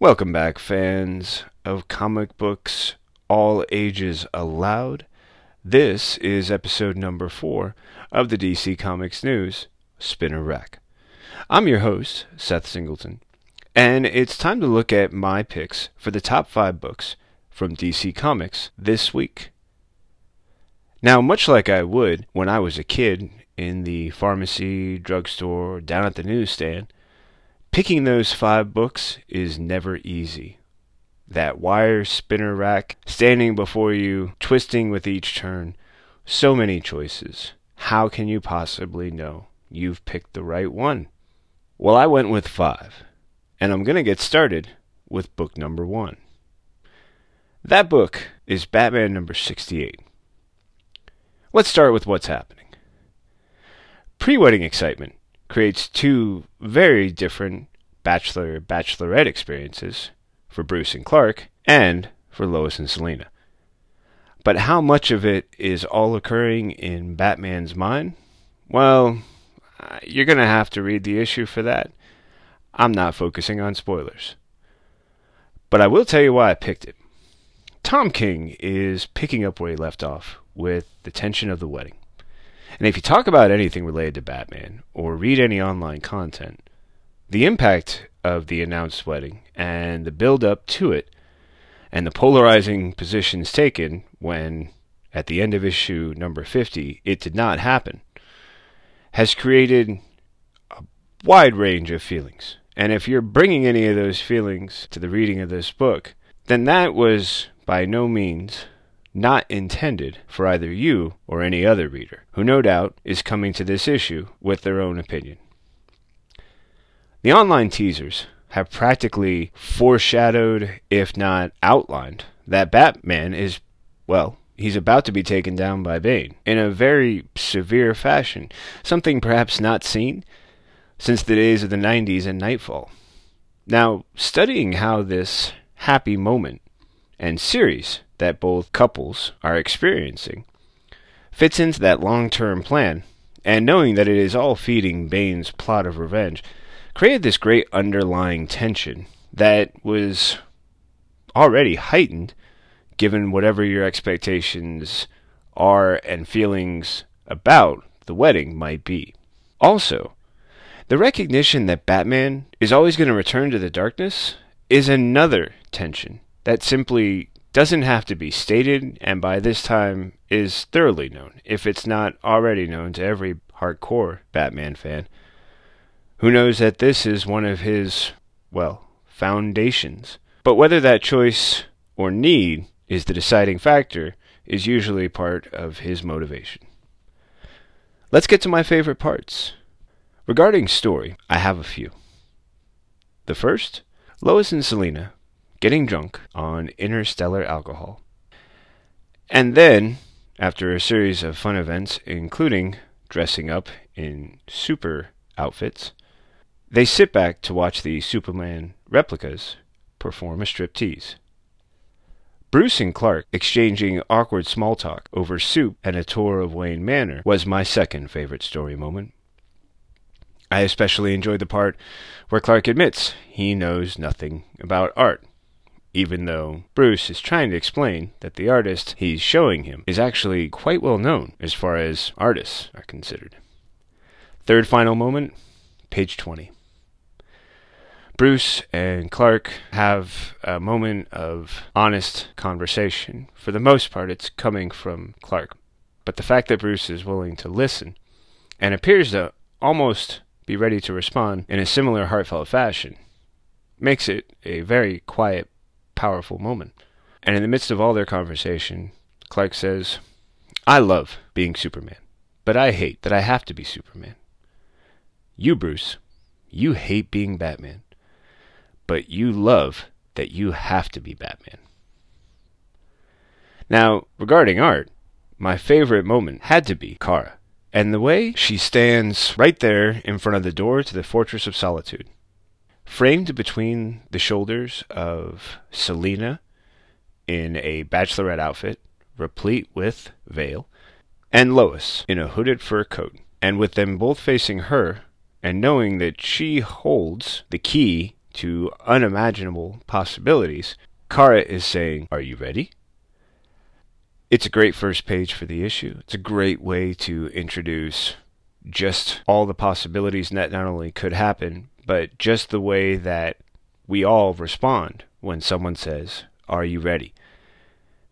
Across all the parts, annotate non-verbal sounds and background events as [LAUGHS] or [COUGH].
Welcome back, fans of comic books, all ages allowed. This is episode number four of the DC Comics News Spinner Rack. I'm your host, Seth Singleton, and it's time to look at my picks for the top five books from DC Comics this week. Now, much like I would when I was a kid in the pharmacy, drugstore, down at the newsstand, Picking those five books is never easy. That wire spinner rack standing before you, twisting with each turn. So many choices. How can you possibly know you've picked the right one? Well, I went with five, and I'm going to get started with book number one. That book is Batman number 68. Let's start with what's happening. Pre wedding excitement creates two very different bachelor bachelorette experiences for Bruce and Clark and for Lois and Selina. But how much of it is all occurring in Batman's mind? Well, uh, you're going to have to read the issue for that. I'm not focusing on spoilers. But I will tell you why I picked it. Tom King is picking up where he left off with the tension of the wedding. And if you talk about anything related to Batman or read any online content, the impact of the announced wedding and the build up to it and the polarizing positions taken when at the end of issue number 50 it did not happen has created a wide range of feelings. And if you're bringing any of those feelings to the reading of this book, then that was by no means not intended for either you or any other reader, who no doubt is coming to this issue with their own opinion. The online teasers have practically foreshadowed, if not outlined, that Batman is, well, he's about to be taken down by Bane in a very severe fashion, something perhaps not seen since the days of the 90s and Nightfall. Now, studying how this happy moment and series that both couples are experiencing fits into that long term plan, and knowing that it is all feeding Bane's plot of revenge, created this great underlying tension that was already heightened given whatever your expectations are and feelings about the wedding might be. Also, the recognition that Batman is always going to return to the darkness is another tension that simply doesn't have to be stated, and by this time is thoroughly known, if it's not already known to every hardcore Batman fan, who knows that this is one of his, well, foundations. But whether that choice or need is the deciding factor is usually part of his motivation. Let's get to my favorite parts. Regarding story, I have a few. The first, Lois and Selina getting drunk on interstellar alcohol. And then, after a series of fun events, including dressing up in super outfits, they sit back to watch the Superman replicas perform a striptease. Bruce and Clark exchanging awkward small talk over soup and a tour of Wayne Manor was my second favorite story moment. I especially enjoyed the part where Clark admits he knows nothing about art even though Bruce is trying to explain that the artist he's showing him is actually quite well known as far as artists are considered. Third final moment, page 20. Bruce and Clark have a moment of honest conversation. For the most part, it's coming from Clark. But the fact that Bruce is willing to listen and appears to almost be ready to respond in a similar heartfelt fashion makes it a very quiet powerful moment. And in the midst of all their conversation, Clark says, I love being Superman, but I hate that I have to be Superman. You, Bruce, you hate being Batman, but you love that you have to be Batman. Now, regarding art, my favorite moment had to be Kara, and the way she stands right there in front of the door to the Fortress of Solitude framed between the shoulders of Selina in a bachelorette outfit, replete with veil, and Lois in a hooded fur coat, and with them both facing her, and knowing that she holds the key to unimaginable possibilities, Kara is saying, Are you ready? It's a great first page for the issue. It's a great way to introduce just all the possibilities that not only could happen, but just the way that we all respond when someone says, Are you ready?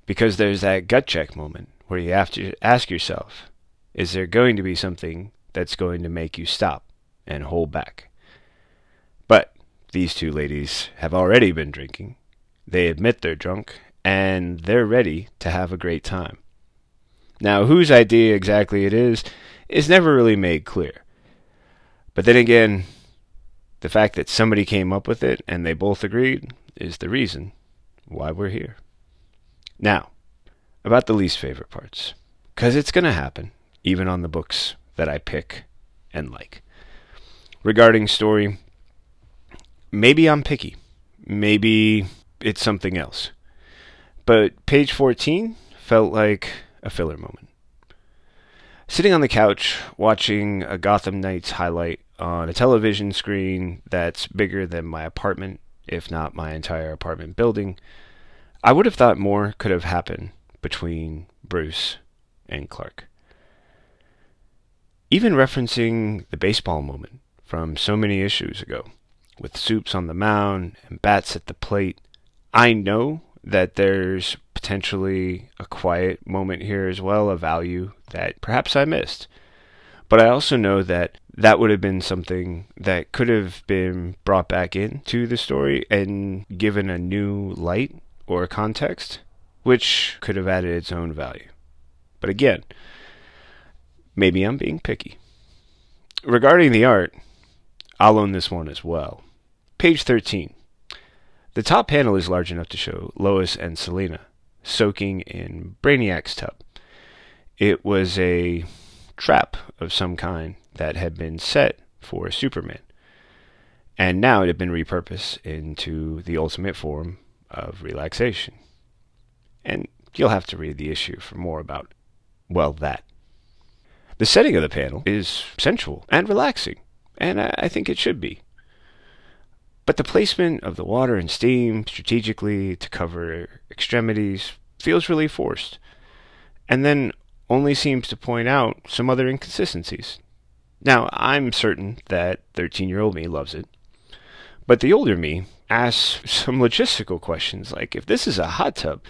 Because there's that gut check moment where you have to ask yourself, Is there going to be something that's going to make you stop and hold back? These two ladies have already been drinking. They admit they're drunk, and they're ready to have a great time. Now, whose idea exactly it is is never really made clear. But then again, the fact that somebody came up with it and they both agreed is the reason why we're here. Now, about the least favorite parts. Because it's going to happen, even on the books that I pick and like. Regarding story, maybe I'm picky. Maybe it's something else. But page 14 felt like a filler moment. Sitting on the couch, watching a Gotham Knights highlight on a television screen that's bigger than my apartment, if not my entire apartment building, I would have thought more could have happened between Bruce and Clark. Even referencing the baseball moment from so many issues ago, with Soups on the mound and bats at the plate, I know that there's potentially a quiet moment here as well, a value that perhaps I missed. But I also know that that would have been something that could have been brought back into the story and given a new light or context, which could have added its own value. But again, maybe I'm being picky. Regarding the art, I'll own this one as well. Page 13. The top panel is large enough to show Lois and Selina soaking in Brainiac's tub. It was a trap of some kind that had been set for Superman. And now it had been repurposed into the ultimate form of relaxation. And you'll have to read the issue for more about, well, that. The setting of the panel is sensual and relaxing, and I think it should be. But the placement of the water and steam strategically to cover extremities feels really forced, and then only seems to point out some other inconsistencies. Now, I'm certain that 13 year old me loves it, but the older me asks some logistical questions like if this is a hot tub,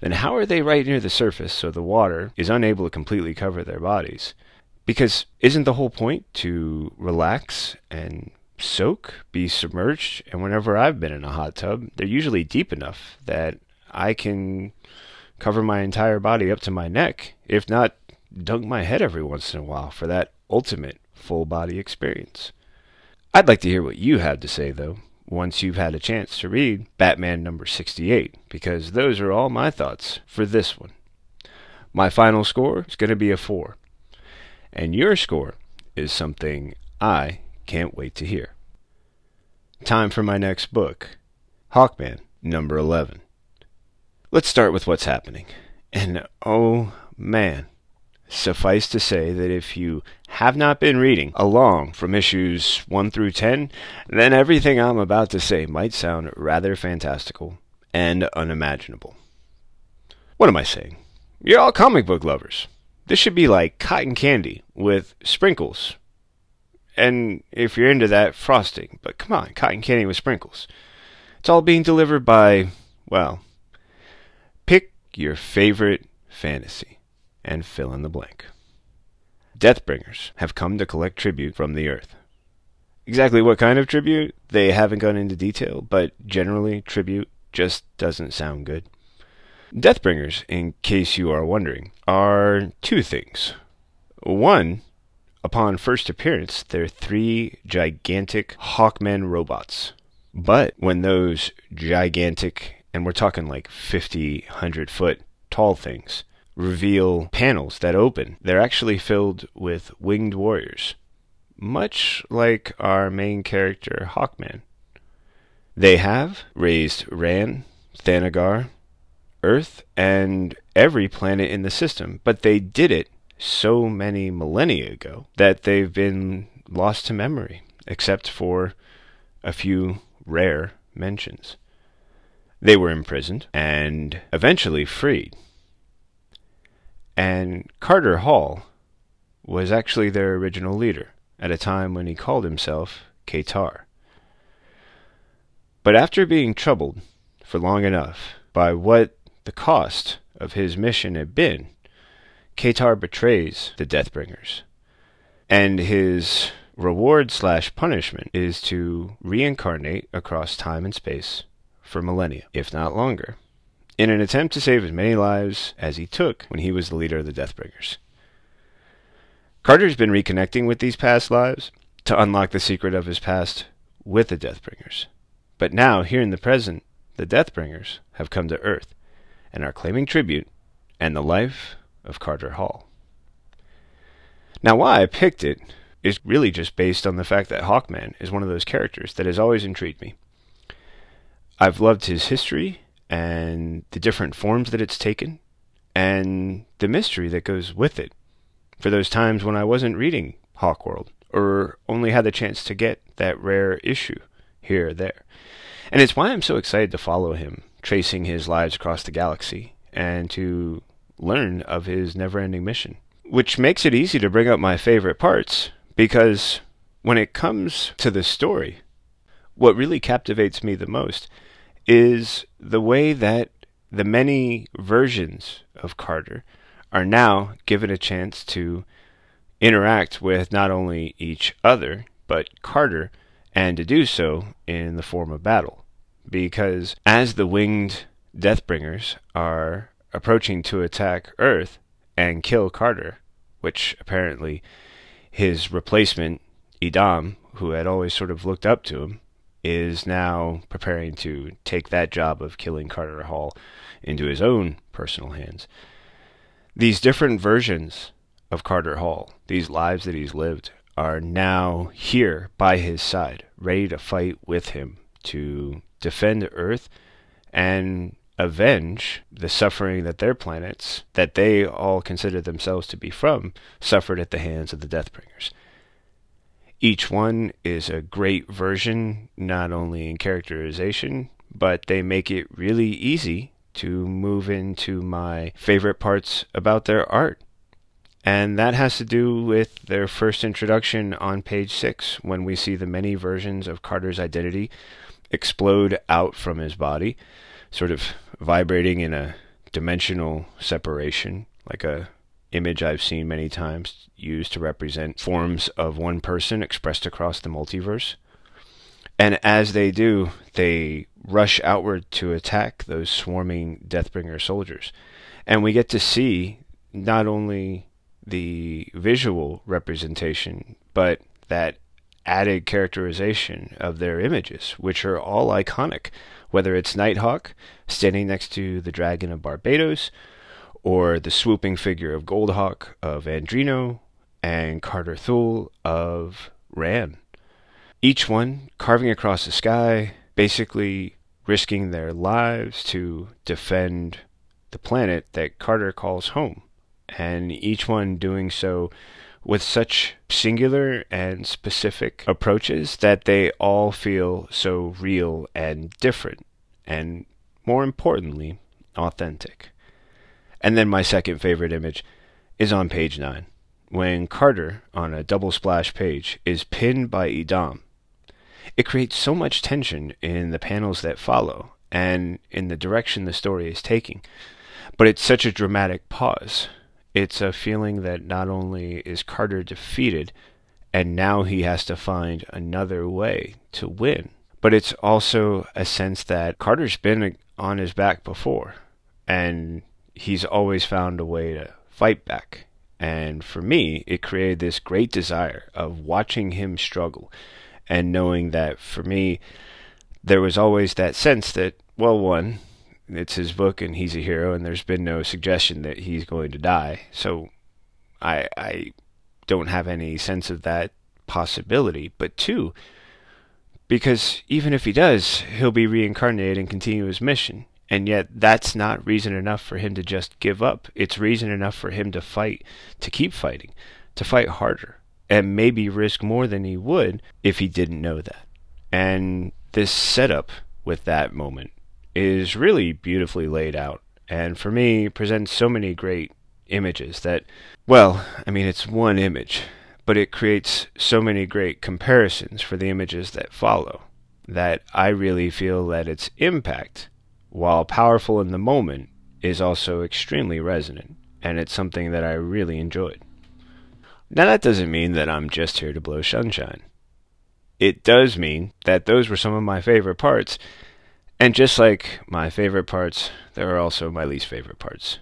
then how are they right near the surface so the water is unable to completely cover their bodies? Because isn't the whole point to relax and soak, be submerged, and whenever I've been in a hot tub, they're usually deep enough that I can cover my entire body up to my neck, if not dunk my head every once in a while for that ultimate full body experience. I'd like to hear what you have to say, though, once you've had a chance to read Batman number 68, because those are all my thoughts for this one. My final score is going to be a 4. And your score is something I can't wait to hear. Time for my next book Hawkman, number 11. Let's start with what's happening. And oh man, suffice to say that if you have not been reading along from issues 1 through 10, then everything I'm about to say might sound rather fantastical and unimaginable. What am I saying? You're all comic book lovers. This should be like cotton candy with sprinkles and if you're into that, frosting. But come on, cotton candy with sprinkles. It's all being delivered by, well, pick your favorite fantasy and fill in the blank. Deathbringers have come to collect tribute from the earth. Exactly what kind of tribute, they haven't gone into detail, but generally, tribute just doesn't sound good. Deathbringers, in case you are wondering, are two things. One Upon first appearance, they're three gigantic Hawkman robots. But when those gigantic, and we're talking like 50, 100 foot tall things, reveal panels that open, they're actually filled with winged warriors, much like our main character, Hawkman. They have razed Rann, Thanagar, Earth, and every planet in the system, but they did it so many millennia ago that they've been lost to memory, except for a few rare mentions. They were imprisoned and eventually freed. And Carter Hall was actually their original leader at a time when he called himself Ktar. But after being troubled for long enough by what the cost of his mission had been, Ktar betrays the Deathbringers. And his reward slash punishment is to reincarnate across time and space for millennia, if not longer, in an attempt to save as many lives as he took when he was the leader of the Deathbringers. Carter's been reconnecting with these past lives to unlock the secret of his past with the Deathbringers. But now, here in the present, the Deathbringers have come to Earth and are claiming tribute and the life of Carter Hall. Now, why I picked it is really just based on the fact that Hawkman is one of those characters that has always intrigued me. I've loved his history and the different forms that it's taken and the mystery that goes with it for those times when I wasn't reading Hawkworld or only had the chance to get that rare issue here or there. And it's why I'm so excited to follow him, tracing his lives across the galaxy and to learn of his never ending mission. Which makes it easy to bring up my favorite parts because when it comes to the story, what really captivates me the most is the way that the many versions of Carter are now given a chance to interact with not only each other, but Carter, and to do so in the form of battle. Because as the winged Deathbringers are approaching to attack Earth and kill Carter, which apparently his replacement, Idam, who had always sort of looked up to him, is now preparing to take that job of killing Carter Hall into his own personal hands. These different versions of Carter Hall, these lives that he's lived, are now here by his side, ready to fight with him to defend Earth and avenge the suffering that their planets, that they all consider themselves to be from, suffered at the hands of the Deathbringers. Each one is a great version, not only in characterization, but they make it really easy to move into my favorite parts about their art. And that has to do with their first introduction on page six, when we see the many versions of Carter's identity explode out from his body, sort of vibrating in a dimensional separation, like a image I've seen many times used to represent forms of one person expressed across the multiverse. And as they do, they rush outward to attack those swarming Deathbringer soldiers. And we get to see not only the visual representation, but that added characterization of their images, which are all iconic, whether it's Nighthawk standing next to the Dragon of Barbados, or the swooping figure of Goldhawk of Andrino, and Carter Thule of Rann. Each one carving across the sky, basically risking their lives to defend the planet that Carter calls home, and each one doing so with such singular and specific approaches that they all feel so real and different, and more importantly, authentic. And then my second favorite image is on page 9, when Carter, on a double splash page, is pinned by Idam. It creates so much tension in the panels that follow and in the direction the story is taking. But it's such a dramatic pause it's a feeling that not only is Carter defeated, and now he has to find another way to win, but it's also a sense that Carter's been on his back before, and he's always found a way to fight back. And for me, it created this great desire of watching him struggle and knowing that for me, there was always that sense that, well, one, it's his book and he's a hero and there's been no suggestion that he's going to die. So I I don't have any sense of that possibility. But two, because even if he does, he'll be reincarnated and continue his mission. And yet that's not reason enough for him to just give up. It's reason enough for him to fight, to keep fighting, to fight harder, and maybe risk more than he would if he didn't know that. And this setup with that moment is really beautifully laid out, and for me, presents so many great images that, well, I mean, it's one image, but it creates so many great comparisons for the images that follow that I really feel that its impact, while powerful in the moment, is also extremely resonant, and it's something that I really enjoyed. Now, that doesn't mean that I'm just here to blow sunshine. It does mean that those were some of my favorite parts, and just like my favorite parts, there are also my least favorite parts.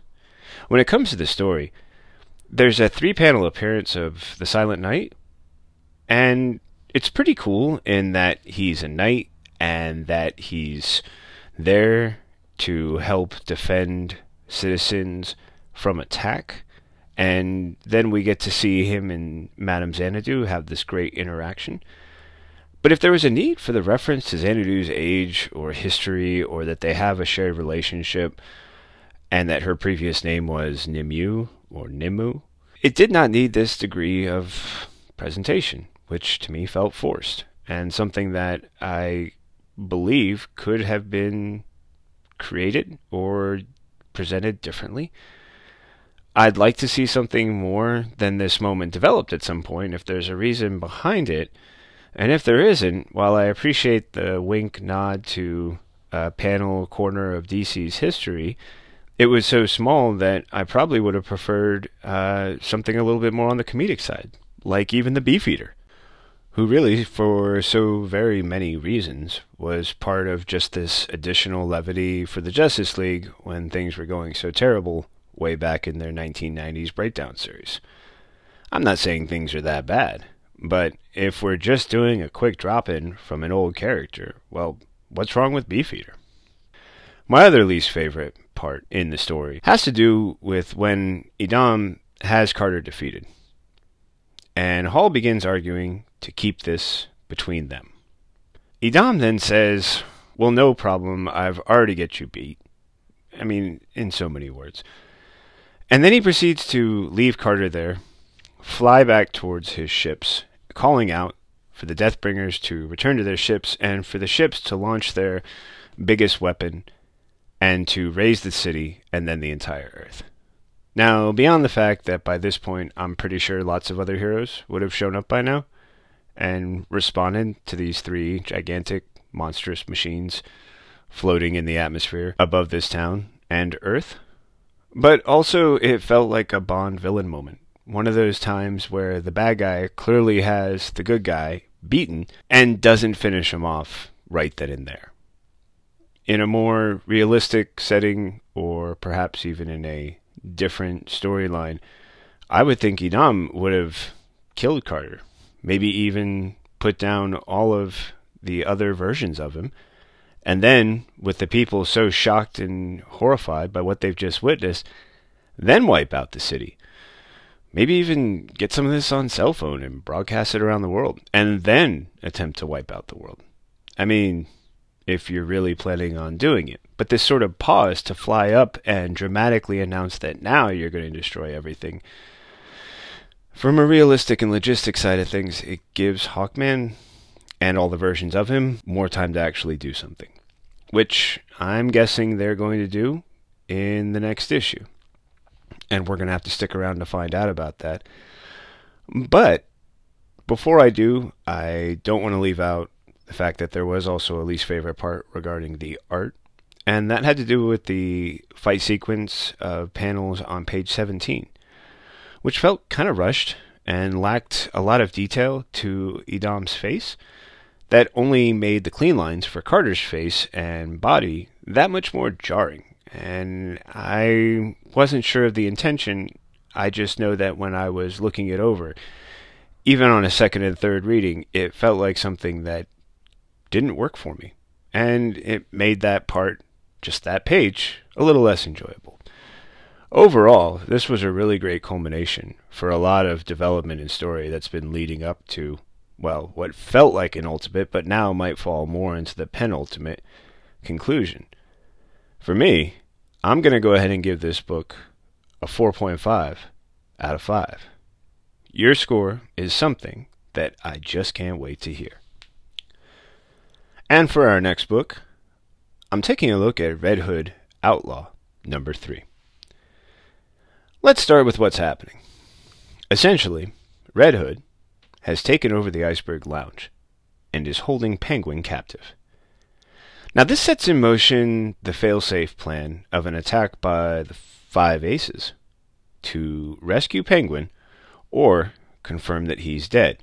When it comes to the story, there's a three panel appearance of the Silent Knight, and it's pretty cool in that he's a knight and that he's there to help defend citizens from attack. And then we get to see him and Madame Xanadu have this great interaction. But if there was a need for the reference to Xanadu's age or history, or that they have a shared relationship, and that her previous name was Nimue or Nimu, it did not need this degree of presentation, which to me felt forced, and something that I believe could have been created or presented differently. I'd like to see something more than this moment developed at some point if there's a reason behind it. And if there isn't, while I appreciate the wink nod to a panel corner of DC's history, it was so small that I probably would have preferred uh, something a little bit more on the comedic side, like even the Beefeater, who really, for so very many reasons, was part of just this additional levity for the Justice League when things were going so terrible way back in their 1990s Breakdown series. I'm not saying things are that bad, but if we're just doing a quick drop in from an old character, well, what's wrong with Beefeater? My other least favorite part in the story has to do with when Idam has Carter defeated. And Hall begins arguing to keep this between them. Idam then says, Well, no problem, I've already get you beat. I mean, in so many words. And then he proceeds to leave Carter there, fly back towards his ships, calling out for the Deathbringers to return to their ships and for the ships to launch their biggest weapon and to raze the city and then the entire Earth. Now, beyond the fact that by this point I'm pretty sure lots of other heroes would have shown up by now and responded to these three gigantic, monstrous machines floating in the atmosphere above this town and Earth, but also, it felt like a Bond villain moment. One of those times where the bad guy clearly has the good guy beaten and doesn't finish him off right then and there. In a more realistic setting, or perhaps even in a different storyline, I would think Idam would have killed Carter. Maybe even put down all of the other versions of him and then, with the people so shocked and horrified by what they've just witnessed, then wipe out the city. Maybe even get some of this on cell phone and broadcast it around the world, and then attempt to wipe out the world. I mean, if you're really planning on doing it. But this sort of pause to fly up and dramatically announce that now you're going to destroy everything. From a realistic and logistic side of things, it gives Hawkman and all the versions of him more time to actually do something which I'm guessing they're going to do in the next issue. And we're going to have to stick around to find out about that. But before I do, I don't want to leave out the fact that there was also a least favorite part regarding the art. And that had to do with the fight sequence of panels on page 17, which felt kind of rushed and lacked a lot of detail to Idam's face that only made the clean lines for Carter's face and body that much more jarring. And I wasn't sure of the intention. I just know that when I was looking it over, even on a second and third reading, it felt like something that didn't work for me. And it made that part, just that page, a little less enjoyable. Overall, this was a really great culmination for a lot of development and story that's been leading up to well, what felt like an ultimate, but now might fall more into the penultimate conclusion. For me, I'm going to go ahead and give this book a 4.5 out of 5. Your score is something that I just can't wait to hear. And for our next book, I'm taking a look at Red Hood Outlaw number 3. Let's start with what's happening. Essentially, Red Hood has taken over the Iceberg Lounge and is holding Penguin captive. Now, this sets in motion the failsafe plan of an attack by the Five Aces to rescue Penguin or confirm that he's dead.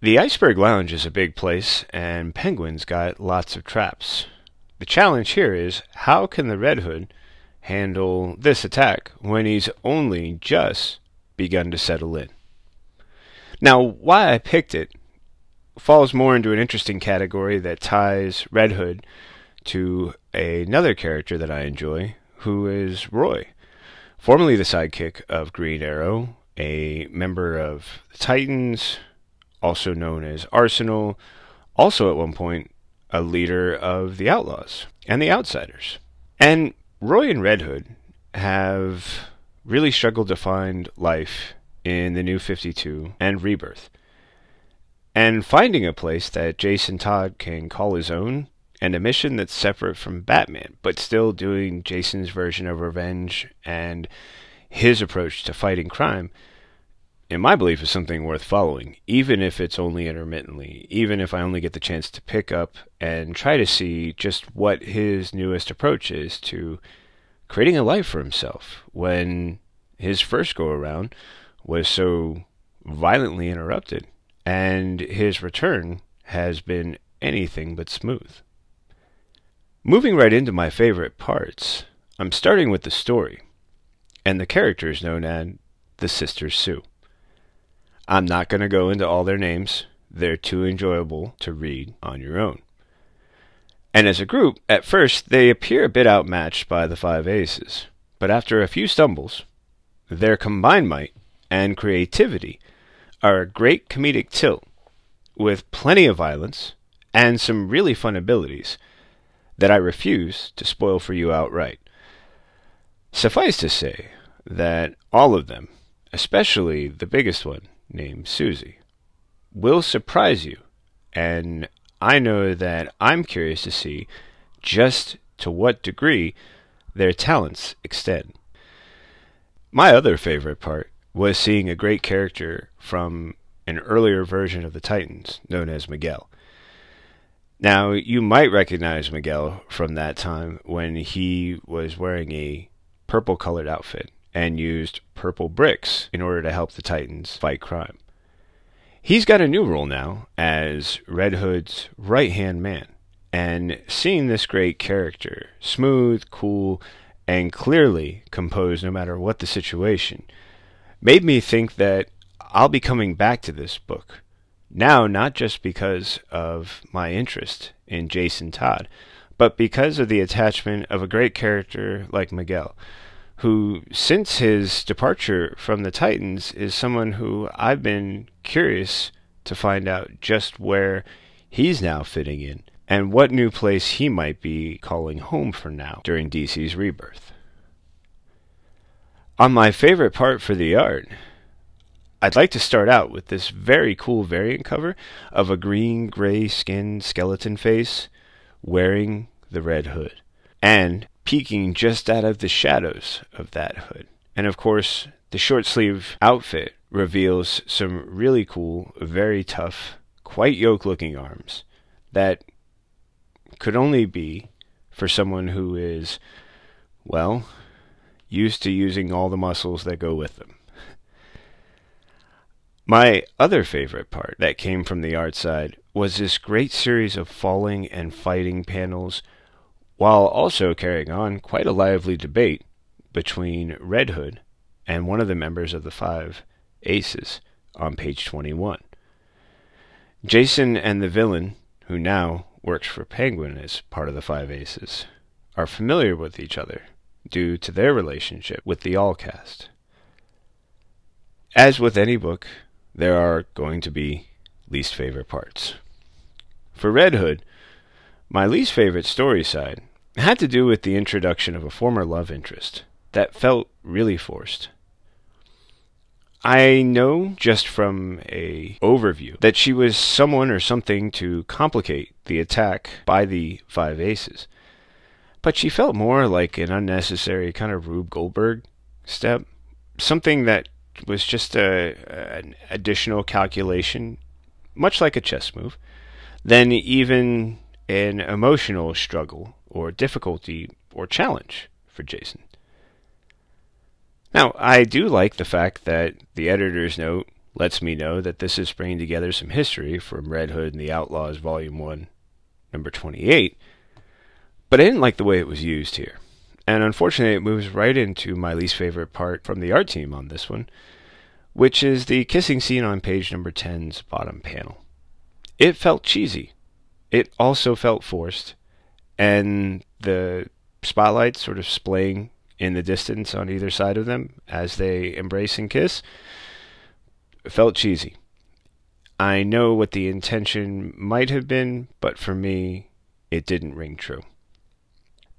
The Iceberg Lounge is a big place, and Penguin's got lots of traps. The challenge here is how can the Red Hood handle this attack when he's only just begun to settle in. Now, why I picked it falls more into an interesting category that ties Red Hood to another character that I enjoy, who is Roy, formerly the sidekick of Green Arrow, a member of the Titans, also known as Arsenal, also at one point a leader of the Outlaws and the Outsiders. And Roy and Red Hood have really struggled to find life in the New 52 and Rebirth. And finding a place that Jason Todd can call his own and a mission that's separate from Batman, but still doing Jason's version of revenge and his approach to fighting crime, in my belief, is something worth following, even if it's only intermittently, even if I only get the chance to pick up and try to see just what his newest approach is to creating a life for himself when his first go around was so violently interrupted, and his return has been anything but smooth. Moving right into my favorite parts, I'm starting with the story and the characters known as the Sisters Sue. I'm not going to go into all their names, they're too enjoyable to read on your own. And as a group, at first, they appear a bit outmatched by the Five Aces, but after a few stumbles, their combined might and creativity are a great comedic tilt with plenty of violence and some really fun abilities that I refuse to spoil for you outright. Suffice to say that all of them, especially the biggest one named Susie, will surprise you, and I know that I'm curious to see just to what degree their talents extend. My other favorite part was seeing a great character from an earlier version of the Titans, known as Miguel. Now, you might recognize Miguel from that time when he was wearing a purple colored outfit and used purple bricks in order to help the Titans fight crime. He's got a new role now as Red Hood's right hand man. And seeing this great character, smooth, cool, and clearly composed no matter what the situation, made me think that I'll be coming back to this book. Now, not just because of my interest in Jason Todd, but because of the attachment of a great character like Miguel, who, since his departure from the Titans, is someone who I've been curious to find out just where he's now fitting in and what new place he might be calling home for now during DC's rebirth. On my favorite part for the art, I'd like to start out with this very cool variant cover of a green gray skinned skeleton face wearing the red hood. And peeking just out of the shadows of that hood. And of course, the short sleeve outfit reveals some really cool, very tough, quite yoke looking arms that could only be for someone who is, well, used to using all the muscles that go with them. My other favorite part that came from the art side was this great series of falling and fighting panels while also carrying on quite a lively debate between Red Hood and one of the members of the Five Aces on page 21. Jason and the villain, who now works for Penguin as part of the Five Aces, are familiar with each other due to their relationship with the All-Caste. As with any book, there are going to be least favorite parts. For Red Hood, my least favorite story side had to do with the introduction of a former love interest that felt really forced. I know just from a overview that she was someone or something to complicate the attack by the five aces. But she felt more like an unnecessary kind of Rube Goldberg step, something that was just a, an additional calculation, much like a chess move, than even an emotional struggle or difficulty or challenge for Jason. Now, I do like the fact that the editor's note lets me know that this is bringing together some history from Red Hood and the Outlaws, Volume 1, number 28, but I didn't like the way it was used here. And unfortunately, it moves right into my least favorite part from the art team on this one, which is the kissing scene on page number 10's bottom panel. It felt cheesy. It also felt forced, and the spotlight sort of splaying in the distance on either side of them as they embrace and kiss felt cheesy. I know what the intention might have been, but for me, it didn't ring true.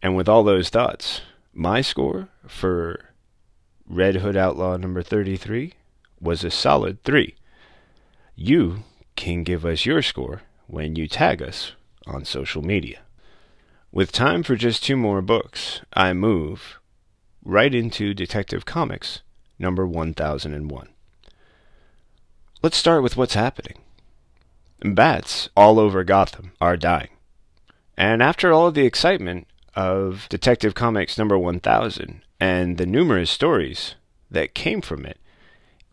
And with all those thoughts, my score for Red Hood Outlaw number 33 was a solid 3. You can give us your score when you tag us on social media. With time for just two more books, I move right into Detective Comics number 1001. Let's start with what's happening. Bats all over Gotham are dying. And after all of the excitement of Detective Comics number 1000 and the numerous stories that came from it,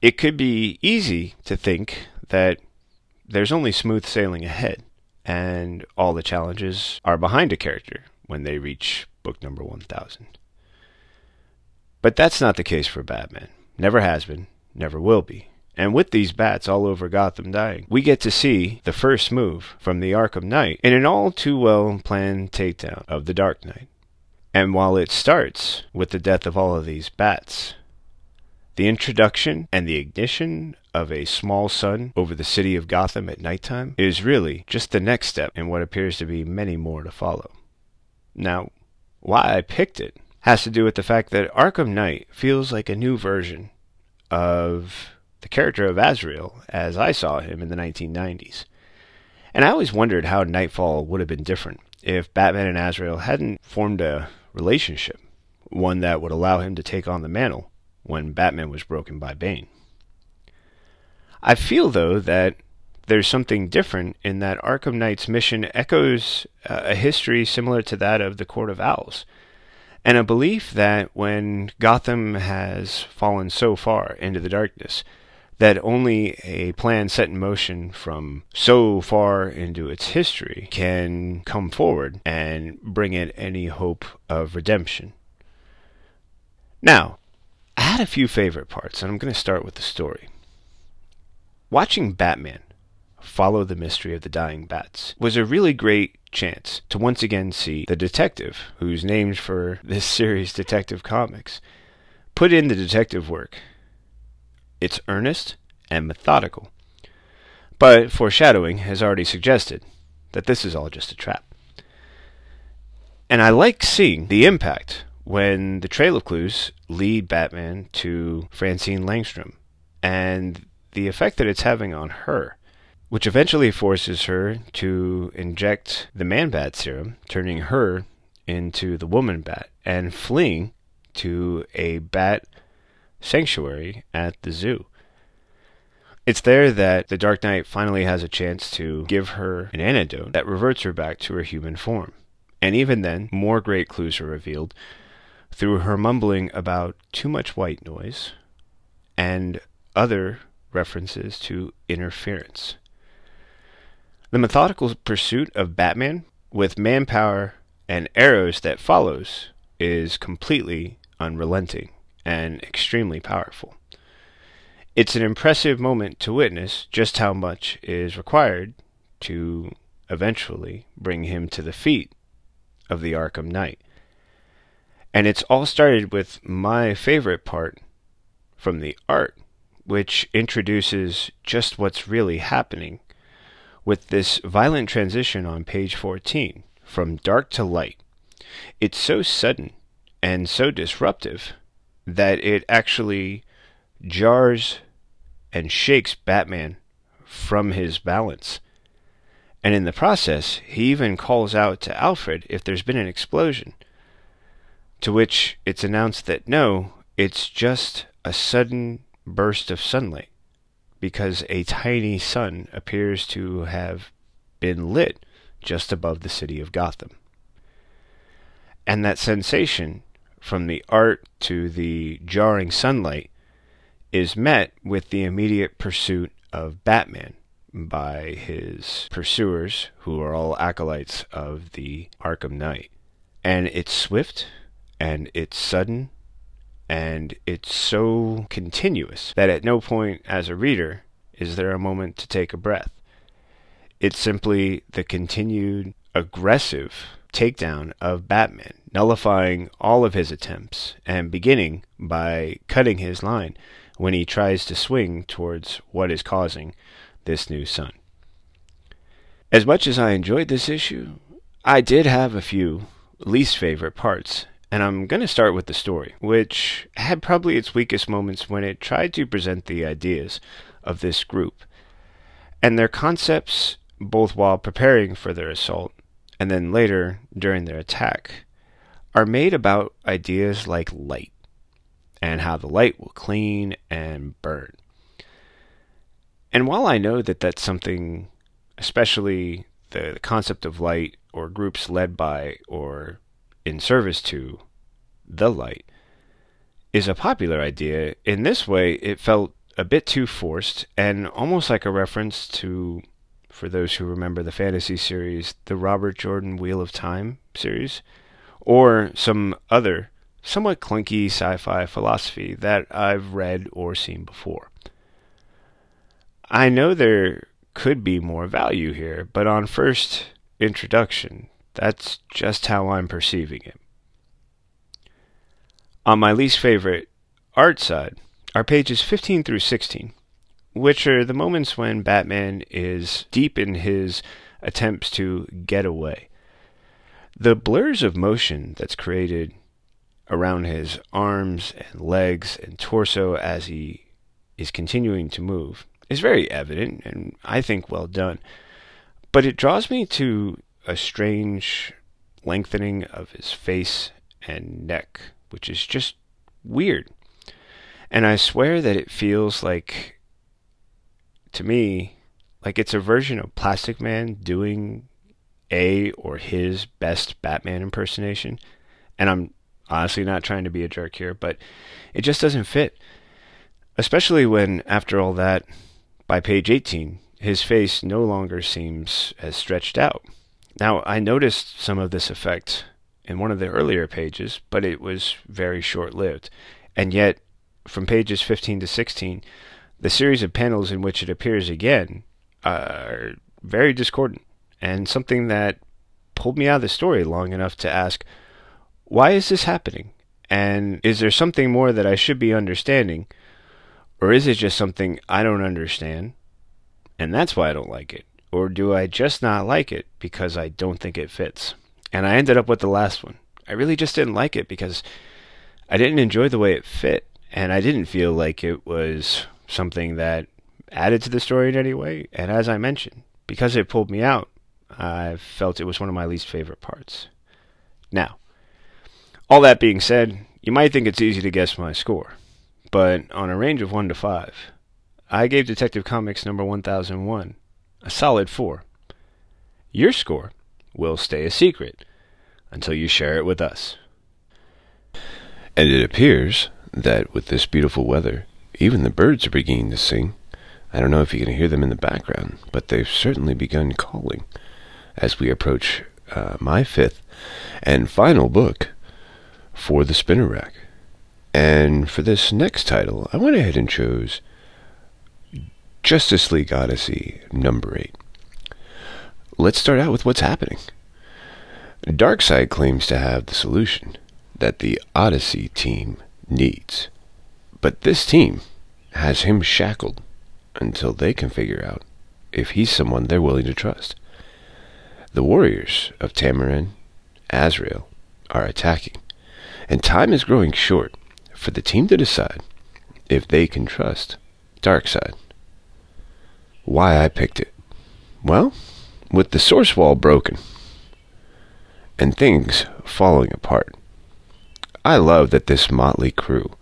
it could be easy to think that there's only smooth sailing ahead and all the challenges are behind a character when they reach book number 1000. But that's not the case for Batman. Never has been, never will be. And with these bats all over Gotham dying, we get to see the first move from the Arkham Knight in an all too well planned takedown of the Dark Knight. And while it starts with the death of all of these bats, the introduction and the ignition of a small sun over the city of Gotham at nighttime is really just the next step in what appears to be many more to follow. Now, why I picked it has to do with the fact that Arkham Knight feels like a new version of the character of Azrael as I saw him in the 1990s. And I always wondered how Nightfall would have been different if Batman and Azrael hadn't formed a relationship, one that would allow him to take on the mantle when Batman was broken by Bane. I feel, though, that there's something different in that Arkham Knight's mission echoes uh, a history similar to that of the Court of Owls and a belief that when Gotham has fallen so far into the darkness, that only a plan set in motion from so far into its history can come forward and bring it any hope of redemption. Now, I had a few favorite parts, and I'm going to start with the story. Watching Batman follow the mystery of the dying bats was a really great chance to once again see the detective, who's named for this [LAUGHS] series Detective Comics, put in the detective work. It's earnest and methodical. But foreshadowing has already suggested that this is all just a trap. And I like seeing the impact when the trail of clues lead Batman to Francine Langstrom and the effect that it's having on her which eventually forces her to inject the man bat serum, turning her into the woman bat and fleeing to a bat sanctuary at the zoo. It's there that the Dark Knight finally has a chance to give her an antidote that reverts her back to her human form. And even then, more great clues are revealed through her mumbling about too much white noise and other references to interference. The methodical pursuit of Batman with manpower and arrows that follows is completely unrelenting and extremely powerful. It's an impressive moment to witness just how much is required to eventually bring him to the feet of the Arkham Knight. And it's all started with my favorite part from the art, which introduces just what's really happening with this violent transition on page 14 from dark to light. It's so sudden and so disruptive that it actually jars and shakes Batman from his balance. And in the process, he even calls out to Alfred if there's been an explosion. To which it's announced that no, it's just a sudden burst of sunlight because a tiny sun appears to have been lit just above the city of Gotham. And that sensation, from the art to the jarring sunlight, is met with the immediate pursuit of Batman by his pursuers, who are all acolytes of the Arkham Knight. And it's swift, and it's sudden, and it's so continuous that at no point as a reader is there a moment to take a breath. It's simply the continued aggressive takedown of Batman, nullifying all of his attempts and beginning by cutting his line when he tries to swing towards what is causing this new sun. As much as I enjoyed this issue, I did have a few least favorite parts, and I'm going to start with the story, which had probably its weakest moments when it tried to present the ideas of this group and their concepts both while preparing for their assault and then later during their attack are made about ideas like light and how the light will clean and burn. And while I know that that's something, especially the concept of light or groups led by or in service to the light, is a popular idea, in this way it felt a bit too forced and almost like a reference to, for those who remember the fantasy series, the Robert Jordan Wheel of Time series, or some other somewhat clunky sci fi philosophy that I've read or seen before. I know there could be more value here, but on first introduction, that's just how I'm perceiving it. On my least favorite art side are pages 15 through 16, which are the moments when Batman is deep in his attempts to get away. The blurs of motion that's created around his arms and legs and torso as he is continuing to move is very evident and I think well done. But it draws me to a strange lengthening of his face and neck, which is just weird. And I swear that it feels like, to me, like it's a version of Plastic Man doing a or his best Batman impersonation. And I'm honestly not trying to be a jerk here, but it just doesn't fit. Especially when, after all that, by page 18, his face no longer seems as stretched out. Now, I noticed some of this effect in one of the earlier pages, but it was very short lived. And yet, from pages 15 to 16, the series of panels in which it appears again are very discordant and something that pulled me out of the story long enough to ask, why is this happening? And is there something more that I should be understanding? Or is it just something I don't understand? And that's why I don't like it. Or do I just not like it because I don't think it fits? And I ended up with the last one. I really just didn't like it because I didn't enjoy the way it fit. And I didn't feel like it was something that added to the story in any way. And as I mentioned, because it pulled me out, I felt it was one of my least favorite parts. Now, all that being said, you might think it's easy to guess my score, but on a range of 1 to 5, I gave Detective Comics number 1001 a solid 4. Your score will stay a secret until you share it with us. And it appears that with this beautiful weather, even the birds are beginning to sing. I don't know if you can hear them in the background, but they've certainly begun calling as we approach uh, my fifth and final book for the spinner rack. And for this next title, I went ahead and chose Justice League Odyssey number 8. Let's start out with what's happening. Darkseid claims to have the solution that the Odyssey team needs. But this team has him shackled until they can figure out if he's someone they're willing to trust. The warriors of Tamaran, Azrael, are attacking, and time is growing short for the team to decide if they can trust Darkseid. Why I picked it? Well, with the source wall broken and things falling apart, I love that this motley crew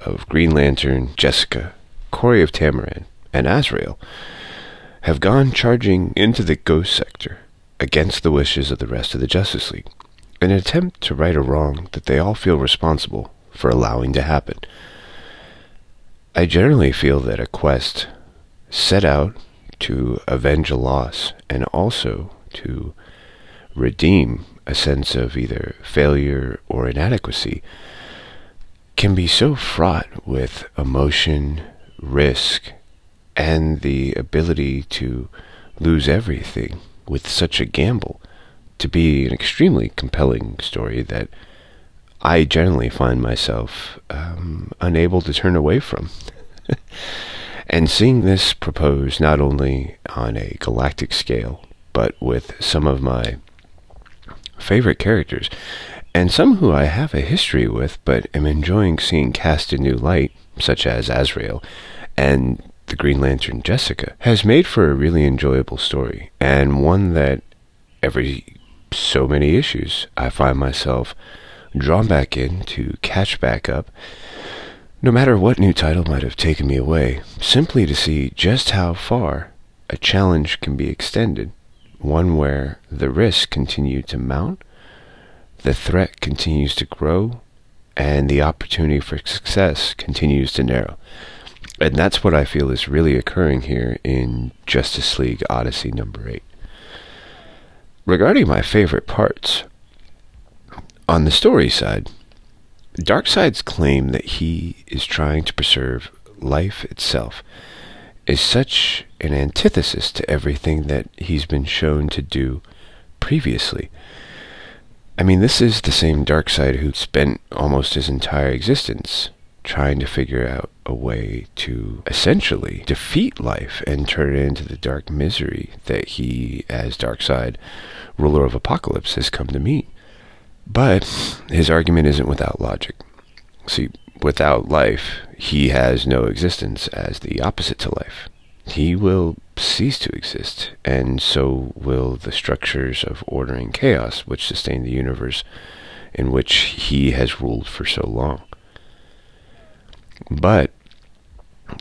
of Green Lantern, Jessica, Kori of Tamaran, and Azrael have gone charging into the ghost sector against the wishes of the rest of the Justice League in an attempt to right a wrong that they all feel responsible for allowing to happen. I generally feel that a quest set out to avenge a loss and also to redeem a sense of either failure or inadequacy can be so fraught with emotion, risk, and the ability to lose everything with such a gamble to be an extremely compelling story that I generally find myself um, unable to turn away from. [LAUGHS] and seeing this proposed not only on a galactic scale, but with some of my favorite characters, and some who I have a history with but am enjoying seeing cast in new light, such as Azrael, and the Green Lantern Jessica, has made for a really enjoyable story, and one that every so many issues I find myself drawn back in to catch back up, no matter what new title might have taken me away, simply to see just how far a challenge can be extended, one where the risks continue to mount, the threat continues to grow, and the opportunity for success continues to narrow. And that's what I feel is really occurring here in Justice League Odyssey number 8. Regarding my favorite parts, on the story side, Darkseid's claim that he is trying to preserve life itself is such an antithesis to everything that he's been shown to do previously. I mean, this is the same Darkseid who spent almost his entire existence trying to figure out a way to essentially defeat life and turn it into the dark misery that he, as Darkseid, ruler of Apokolips, has come to meet. But his argument isn't without logic. See, without life, he has no existence as the opposite to life. He will cease to exist, and so will the structures of order and chaos which sustain the universe in which he has ruled for so long. But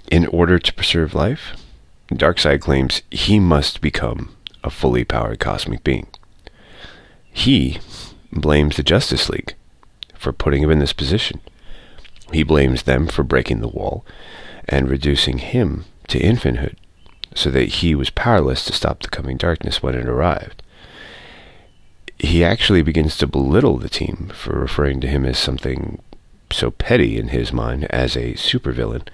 in order to preserve life, Darkseid claims he must become a fully powered cosmic being. He blames the Justice League for putting him in this position. He blames them for breaking the wall and reducing him to infanthood so that he was powerless to stop the coming darkness when it arrived. He actually begins to belittle the team for referring to him as something so petty in his mind as a supervillain,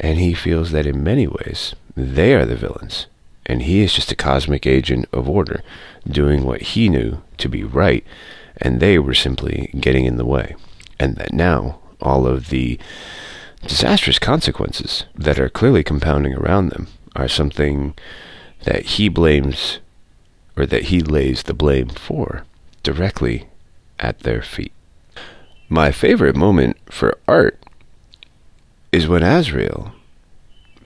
and he feels that in many ways they are the villains, and he is just a cosmic agent of order doing what he knew to be right and they were simply getting in the way. And that now all of the disastrous consequences that are clearly compounding around them are something that he blames or that he lays the blame for directly at their feet. My favorite moment for art is when Azrael,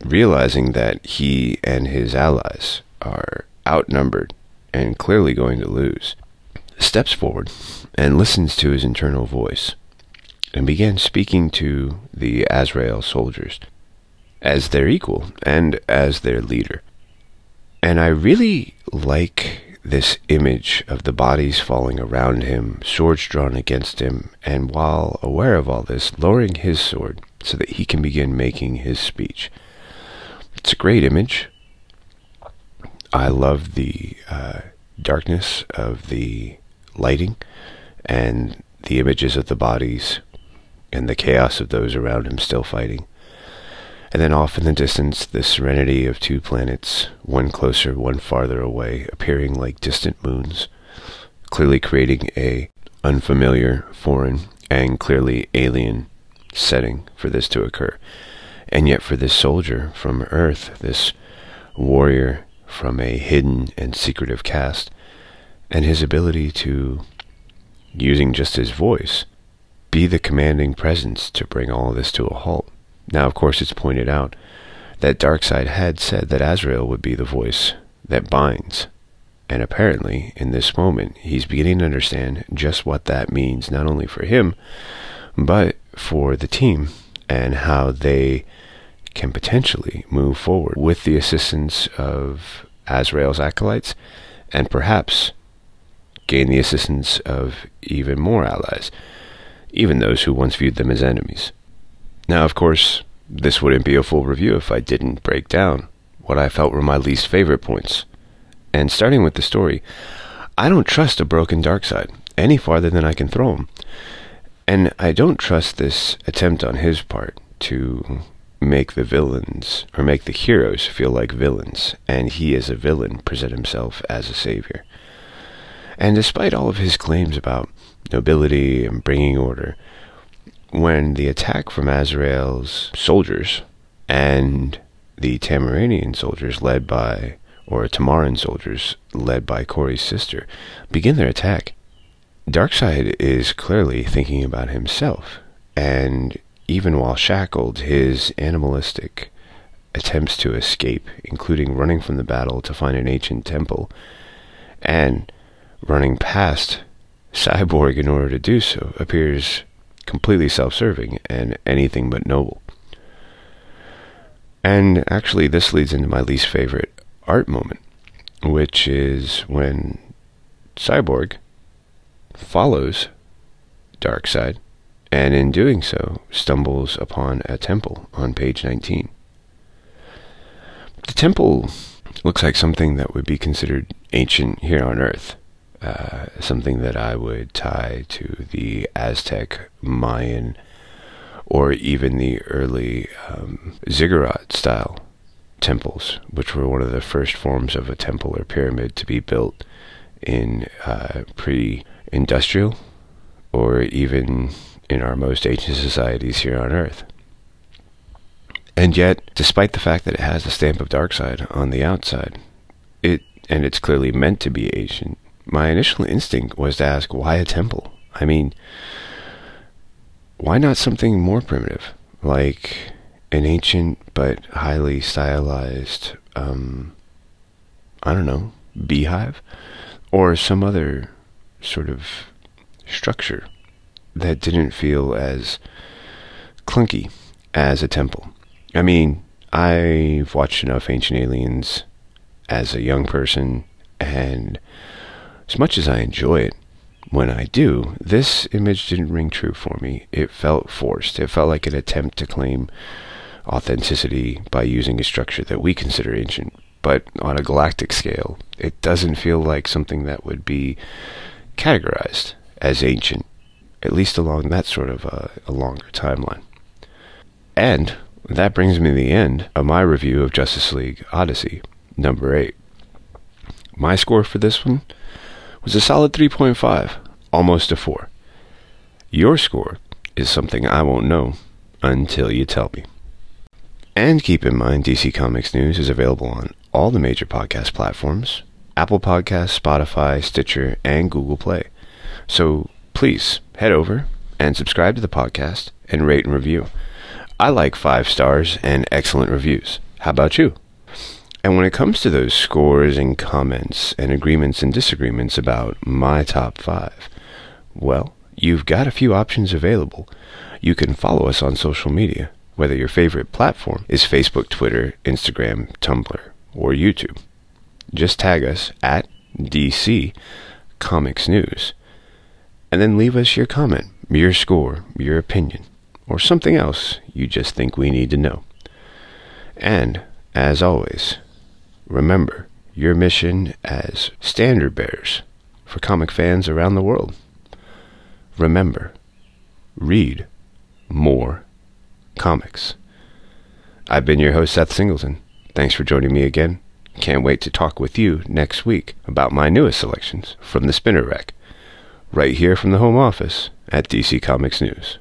realizing that he and his allies are outnumbered and clearly going to lose, steps forward and listens to his internal voice and begins speaking to the Azrael soldiers as their equal and as their leader. And I really like this image of the bodies falling around him, swords drawn against him, and while aware of all this, lowering his sword so that he can begin making his speech. It's a great image. I love the uh, darkness of the lighting and the images of the bodies and the chaos of those around him still fighting. And then off in the distance, the serenity of two planets, one closer, one farther away, appearing like distant moons, clearly creating a unfamiliar, foreign, and clearly alien setting for this to occur. And yet for this soldier from Earth, this warrior from a hidden and secretive caste, and his ability to, using just his voice, be the commanding presence to bring all this to a halt. Now, of course, it's pointed out that Darkseid had said that Azrael would be the voice that binds. And apparently, in this moment, he's beginning to understand just what that means, not only for him, but for the team and how they can potentially move forward with the assistance of Azrael's acolytes and perhaps gain the assistance of even more allies, even those who once viewed them as enemies. Now, of course, this wouldn't be a full review if I didn't break down what I felt were my least favorite points. And starting with the story, I don't trust a broken Darkseid any farther than I can throw him. And I don't trust this attempt on his part to make the villains or make the heroes feel like villains, and he as a villain present himself as a savior. And despite all of his claims about nobility and bringing order, when the attack from Azrael's soldiers and the Tamaranian soldiers led by, or Tamaran soldiers led by Kori's sister, begin their attack, Darkseid is clearly thinking about himself, and even while shackled, his animalistic attempts to escape, including running from the battle to find an ancient temple, and running past Cyborg in order to do so, appears completely self serving and anything but noble. And actually, this leads into my least favorite art moment, which is when Cyborg follows Darkseid, and in doing so, stumbles upon a temple on page 19. The temple looks like something that would be considered ancient here on Earth. Uh, something that I would tie to the Aztec, Mayan, or even the early um, ziggurat style temples, which were one of the first forms of a temple or pyramid to be built in uh, pre industrial or even in our most ancient societies here on Earth. And yet, despite the fact that it has a stamp of Darkseid on the outside, it and it's clearly meant to be ancient, my initial instinct was to ask why a temple? I mean, why not something more primitive, like an ancient but highly stylized, um, I don't know, beehive, or some other sort of structure that didn't feel as clunky as a temple. I mean, I've watched enough Ancient Aliens as a young person, and as much as I enjoy it, when I do, this image didn't ring true for me. It felt forced. It felt like an attempt to claim authenticity by using a structure that we consider ancient. But on a galactic scale, it doesn't feel like something that would be categorized as ancient, at least along that sort of a, a longer timeline. And that brings me to the end of my review of Justice League Odyssey, number 8. My score for this one was a solid 3.5, almost a 4. Your score is something I won't know until you tell me. And keep in mind, DC Comics News is available on all the major podcast platforms Apple Podcasts, Spotify, Stitcher, and Google Play. So please head over and subscribe to the podcast and rate and review. I like five stars and excellent reviews. How about you? And when it comes to those scores and comments and agreements and disagreements about my top five, well, you've got a few options available. You can follow us on social media, whether your favorite platform is Facebook, Twitter, Instagram, Tumblr, or YouTube. Just tag us at DC Comics News and then leave us your comment, your score, your opinion, or something else you just think we need to know. And, as always, remember your mission as standard bearers for comic fans around the world. Remember, read more comics. I've been your host, Seth Singleton. Thanks for joining me again. Can't wait to talk with you next week about my newest selections from the Spinner Rack, right here from the home office at DC Comics News.